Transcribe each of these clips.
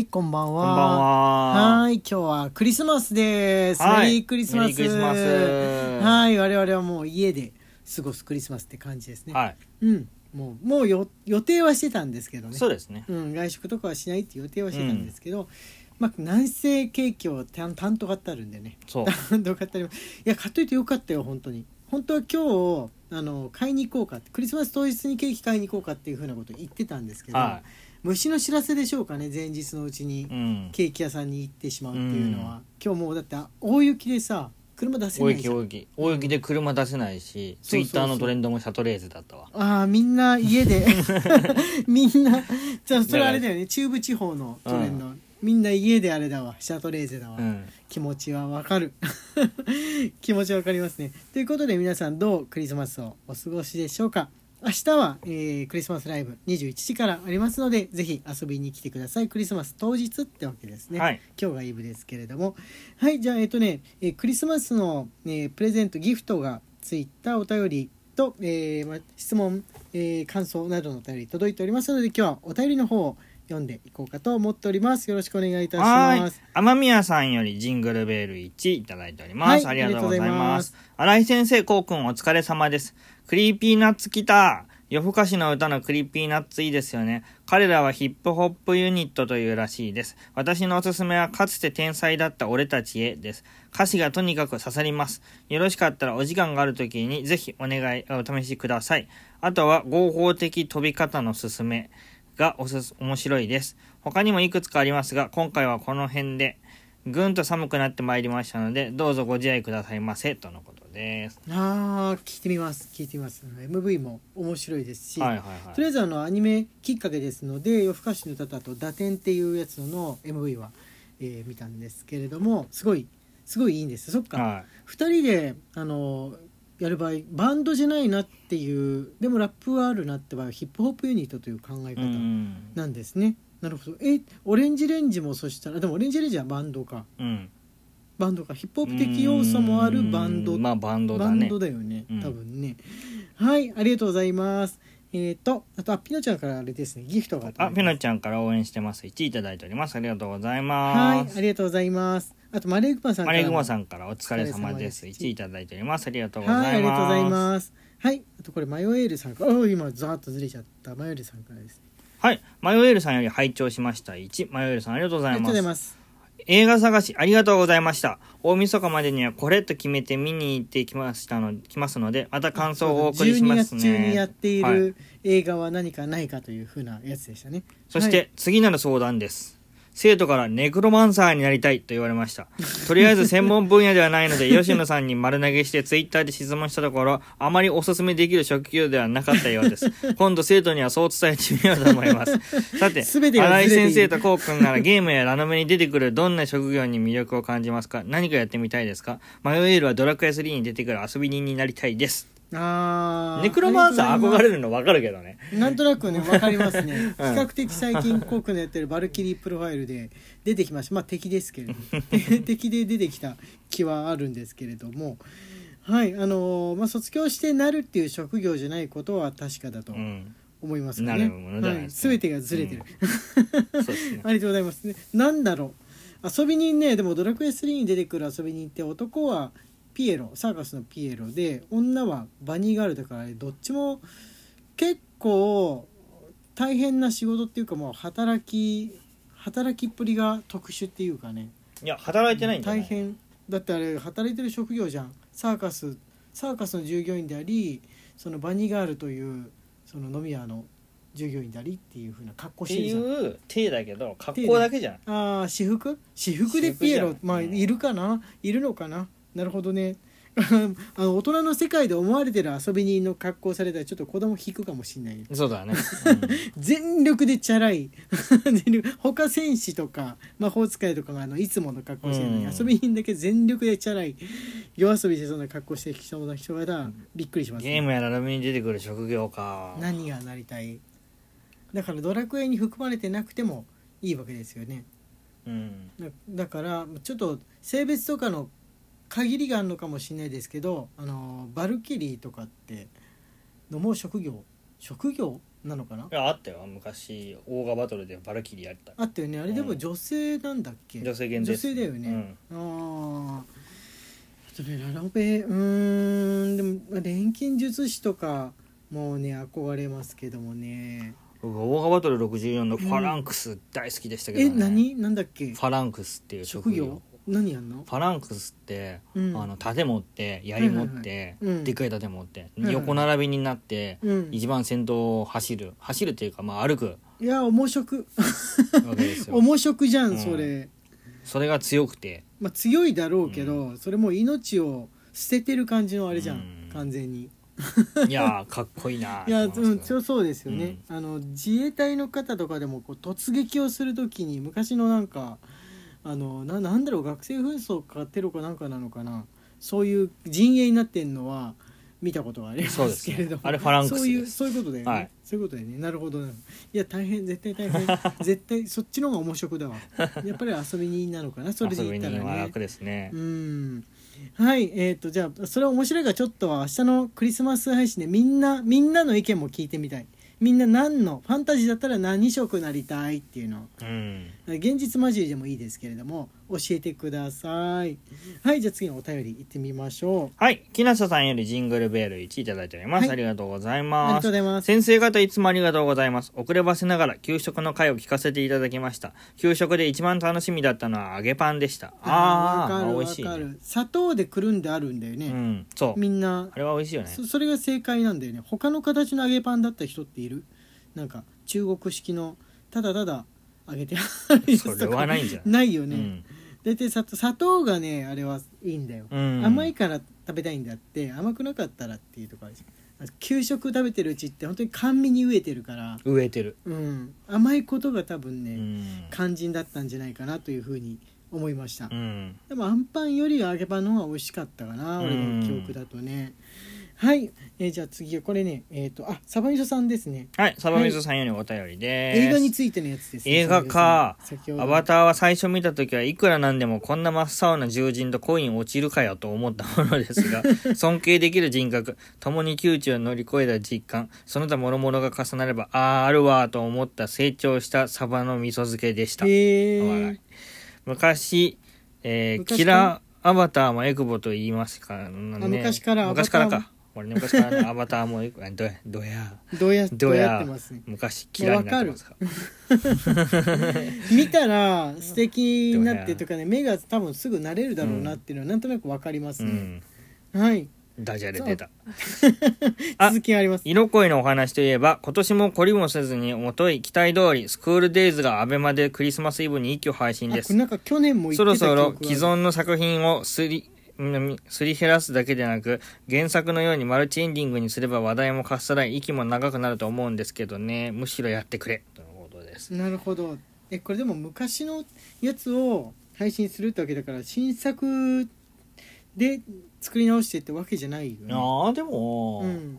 はい、こんばんは。こんばんははい、今日はクリスマスです。はいメリークリスマス。メリークリスマスはい、我々はもう家で過ごすクリスマスって感じですね。はい、うん、もう、もうよ予定はしてたんですけどね。そうですね。うん、外食とかはしないって予定はしてたんですけど、まあ、南西ケーキを担担当買ってあるんでね。そう。担当買ってあります。いや、買っといてよかったよ、本当に。本当は今日、あの、買いに行こうかって、クリスマス当日にケーキ買いに行こうかっていうふうなこと言ってたんですけど、は虫の知らせでしょうかね、前日のうちに。い。うん。ケーキ屋さんに行ってしまうっていうのは、今日もうだって大雪でさ車出せ大ないじゃん。雪大雪。大雪で車出せないし、ツイッターのトレンドもシャトレーゼだったわ。ああみんな家で。みんなじゃあそれあれだよね。中部地方のトレンド、みんな家であれだわ。シャトレーゼだわ、うん。気持ちはわかる。気持ちわかりますね。ということで皆さんどうクリスマスをお過ごしでしょうか明日は、えークリスマスライブ21時からありますのでぜひ遊びに来てください。クリスマス当日ってわけですね、はい。今日がイブですけれども。はいじゃあえっとね、えークリスマスの、えープレゼントギフトがついたお便りと、えーま、質問、えー感想などのお便り届いておりますので今日はお便りの方を読んでいこうかと思っておりますよろしくお願いいたしはいます。雨宮さんよりジングルベール1いただいております。はいありがとうござい。ます新井先生、こうくんお疲れ様です。Creepy Nuts 来た夜更かしの歌の Creepy Nuts いいですよね。彼らはヒップホップユニットというらしいです。私のおすすめはかつて天才だった俺たちへです。歌詞がとにかく刺さります。よろしかったらお時間がある時にぜひお願い、お試しください。あとは合法的飛び方のすすめがおすす面白いです。他にもいくつかありますが、今回はこの辺で、ぐんと寒くなってまいりましたので、どうぞご自愛くださいませ、とのことです。あー聞いてみます聞いてみます MV も面白いですし、はいはいはい。とりあえずあのアニメきっかけですので夜更かしの歌とあと「打点」っていうやつの MV は、えー見たんですけれどもすごいすごいいいんですそっか、は2人であのやる場合バンドじゃないなっていうでもラップはあるなって場合はヒップホップユニットという考えい。う方ん。なんですね、なるほどえオレンジレンジもそしたらでもオレンジレンジはバンドかうん。バンドかヒップホップ的要素もあるバンドうんまあバンドだね。バンドだよねうん多分ね、はいありがとうございますえっ、とあとあピノちゃんからあれですねギフトがあ、ピノちゃんから応援してます。1いただいております。ありがとうございはいます。ありがとうございますあとマレーグマさんからマレーグマさんからお疲れ様です。お疲れ様です1いただいております。ありがとうございます。はいありがとうございますはいあとこれマヨエールさんからあ今ザーッとずれちゃったマヨエールさんからですはい。マヨエールさんより拝聴しました。1。マヨエールさんありがとうございいます。映画探しありがとうございました。大晦日までにはこれと決めて見に行ってきましたの、来ますので、また感想をお送りしますね。12月中にやっている映画は何かないかというふうなやつでしたねそして、次なる相談です。生徒からネクロマンサーになりたいと言われました。とりあえず専門分野ではないので、吉野さんに丸投げしてツイッターで質問したところ、あまりおすすめできる職業ではなかったようです。今度生徒にはそう伝えてみようと思います。さて、全てが新井先生とこうくんならゲームやラノベに出てくるどんな職業に魅力を感じますか？何かやってみたいですか？マヨエールはドラクエ3に出てくる遊び人になりたいです。あー。ネクロマンサー憧れるるの分かるけどね。なんとなくねわかりますね。比 うん。較的最近コークのやってるバルキリープロファイルで出てきました。まあ敵ですけれども。敵で出てきた気はあるんですけれども。はいあのーまあ卒業してなるっていう職業じゃないことは確かだとうん。思いますね、はい、全てがずれてる、そうね。ありがとうございます。ねなんだろう。遊び人ねでもドラクエ3に出てくる遊び人って男はピエロサーカスのピエロで女はバニーガールだからどっちも結構大変な仕事っていうかもう働き働きっぷりが特殊っていうかね。いや、働いてないんだ大変。だってあれ働いてる職業じゃん。サーカスサーカスの従業員でありそのバニーガールというその飲み屋の従業員でありっていうふうな格好ってしてるじゃん。いう体だけど格好だけじゃん。ああ私服？私服でピエロまあうん。いるかな？いるのかな？なるほどね。あの大人の世界で思われてる遊び人の格好されたらちょっと子供引くかもしんないそうだね、全力でチャラい。他戦士とか魔法使いとかがあのいつもの格好してるのに、うん。遊び人だけ全力でチャラい。夜遊びしてそんな格好してきそうな人がいたらびっくりします、ゲームやララブに出てくる職業か。何がなりたい。だからドラクエに含まれてなくてもいいわけですよね。うん。だだからちょっと性別とかの限りがあるのかもしれないですけどあのバルキリーとかってのも職業職業なのかな？いやあったよ。昔オーガバトルでバラキリやった。あったよね。あれでもうん。女性なんだっけ、女性限定女性だようね、ん。あああとねララベうーんでもまあ錬金術師とかもうね憧れますけどもね。僕オーガバトル64のファランクス大好きでしたけど、えね何？なんだっけ？ファランクスっていう職業？何やんの？ファランクスって、うん。あの盾持って槍持って、はいはいでっかい盾持って、いはい横並びになって、うん。一番先頭を走る。走るっていうか、まあ、歩く。いや重食わけですよ。重食じゃうん。んそれ、それが強くて。まあ強いだろうけど、それもう命を捨ててる感じのあれじゃん、うん。完全に。いやーかっこいいなー いやうんそうですよね、あの自衛隊の方とかでもこう突撃をするときに昔のなんかあのななんだろう学生紛争かテロかなんかなのかな。そういう陣営になってんのは見たことがありますけれども。あれファランクスです。そういうそういうことだよね、はい。そういうことだよね。なるほどな。いや大変絶対大変。絶対そっちの方が面白だわ。やっぱり遊び人なのかな。それで言ったらね。楽ですね、うん。はいえー、とじゃあそれ面白いからちょっと明日のクリスマス配信でみんなみんなの意見も聞いてみたいみんな何のファンタジーだったら何色なりたいっていうの。うん。現実混じりでもいいですけれども教えてください。はいじゃあ次のお便り行ってみましょはい。木下さんよりジングルベール1いただいております、はい。ありがとうございうありがますとうございます。先生方いつもありがとうございます。遅ればせながら給食の回を聞かせていただきました。給食で一番楽しみだったのは揚げパンでした。あー、わかるわまあ美味しい、ね。砂糖でくるんであるんだよね、うん、そう。みんな。あれは美味しいよね。そそれが正解なんだよね。他の形の揚げパンだった人っている？なんか中国式のただただ揚げてあるやつとか。それはないんじゃない？ないよね、うん。大体砂糖砂糖がねあれはいいんだよ、うん。甘いから食べたいんだって甘くなかったらっていうところあるじゃん。給食食べてるうちって本当に甘味に飢えてるから、植えてる。うん、甘いことが多分ね、うん。肝心だったんじゃないかなというふうに思いました、うん。でもあんパンよりは揚げパンの方が美味しかったかな、俺の記憶だとねはい、えーじゃあ次はこれねえっ、とあサバミソさんですね。はい、サバミズさんよりお便りです。映画についてのやつですね映画か。アバターは最初見た時はいくらなんでもこんな真っ青な獣人と恋に落ちるかよと思ったものですが 尊敬できる人格共に窮地を乗り越えた実感その他諸々が重なればあああるわと思った成長したサバの味噌漬けでした、へえお笑い。昔、えー昔キラーアバターもエクボと言いますからね。昔から昔からか俺ね昔からね アバターもどやどや。どうやどや。やってますね。昔嫌いになってますか？見たら素敵になってとかね目が多分すぐ慣れるだろうなっていうのはなんとなくわかりますね、うん。はい。ダジャレ出た。あ続きがあります。色恋のお話といえば、今年も懲りもせずに、もとい期待通り、スクールデイズがアベマでクリスマスイブに一挙配信です。あなんか去年も言そろそろ既存の作品をすり、うんすり減らすだけでなく、原作のようにマルチエンディングにすれば話題もかっさらい、息も長くなると思うんですけどね、むしろやってくれ、とのことです。なるほど。えこれでも昔のやつを配信するってわけだから新作で作り直してってわけじゃないよね。ああ、でも、うん。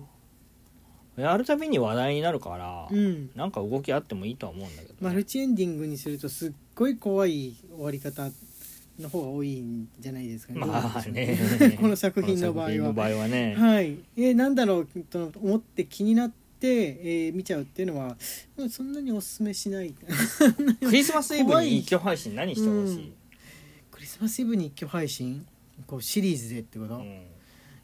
やるたびに話題になるから、うん。なんか動きあってもいいとは思うんだけどね、マルチエンディングにするとすっごい怖い終わり方の方が多いんじゃないですかね。まあね。この作品の場合は。場合はね、はい。えーなんだろうと思って気になって、えー見ちゃうっていうのはうんそんなにおすすめしない。クリスマスイブに一挙配信何してほしい、クリスマスイブに一挙配信？こうシリーズでってこと、うん。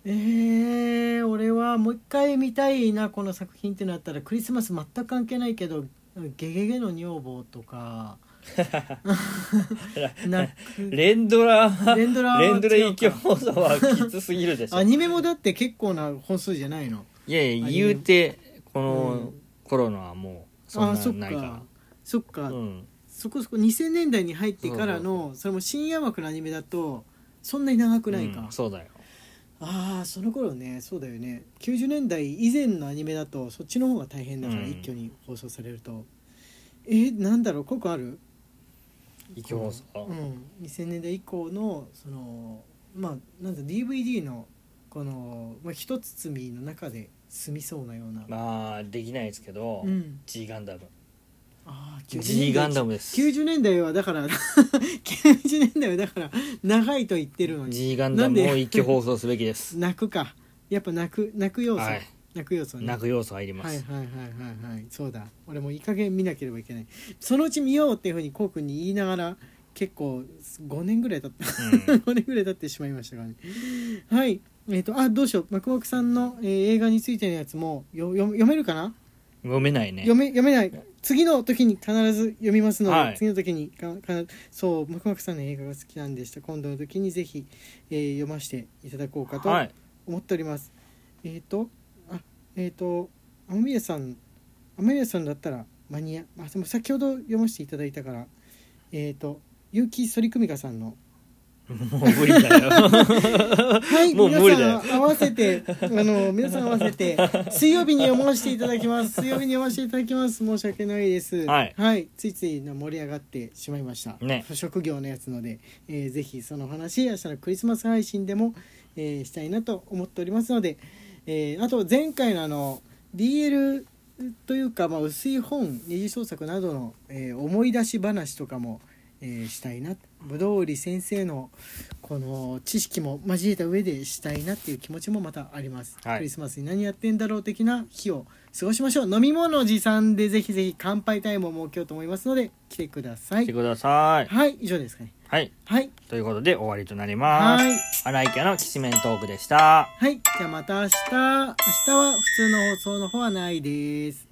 えー、俺はもう一回見たいなこの作品ってなったらクリスマス全く関係ないけど「ゲゲゲの女房」とかな 連ドラ連ドラは連ドラ違うか。一挙放送はきつすぎるでしょ。アニメもだって結構な本数じゃないの。いやいや言うてこの頃のはもうそんなないかか。そっか、らうん。そこそこ2000年代に入ってからのそれも深夜枠のアニメだとそんなに長くないか、うんそうだよ。ああその頃ねそうだよね。90年代以前のアニメだとそっちの方が大変だから、うん。一挙に放送されると。えー、なんだろうここある？一挙放送うん、2000年代以降のそのまあなん。だ DVD のこの、まあ、一包みの中で済みそうなような、まあできないですけど、うん。G ガンダムああ G ガンダムです90年代はだから90年代はだから長いと言ってるのに G ガンダムを一挙放送すべきです泣くかやっぱ泣く泣く要素、はい泣く要素ね。泣く要素入ります、はいはいはいはいはい。そうだ。俺もいい加減見なければいけない。そのうち見ようっていうふうにこうくんに言いながら結構5年ぐらい経った。うん。5年ぐらい経ってしまいましたからね。はい。えっ、とあどうしよう。マクマクさんの、えー映画についてのやつもよよ読めるかな？読めないね。読め読めない。次の時に必ず読みますので、はい。次の時にかかそうマクマクさんの映画が好きなんでした。今度の時にぜひ、えー読ませていただこうかとはい。思っております、えっ、とあえっ、と雨宮さん雨宮さんだったら間に合あでも先ほど読ませていただいたからえっ、と結城反組香さんのもう無理だよ はい、もう無理だよ皆さん合わせて、あの、皆さん合わせて、水曜日に読ませていただきます。水曜日に読ませていただきます。申し訳ないです。はいついつい盛り上がってしまいました。ね職業のやつので、えーぜひその話、明日のクリスマス配信でも、えーしたいなと思っておりますので、えーあと前回のあの、BL というか、まあ、薄い本二次創作などの、えー思い出し話とかも、えーしたいな。ぶどう売り先生のこの知識も交えた上でしたいなっていう気持ちもまたあります、はい。クリスマスに何やってんだろう的な日を過ごしましょう。飲み物持参でぜひぜひ乾杯タイムを設けようと思いますので来てください。来てください。はい以上ですかねはい。はい。ということで終わりとなります。はい。荒井家のきしめんトークでした。はい。じゃあまた明日。明日は普通の放送の方はないです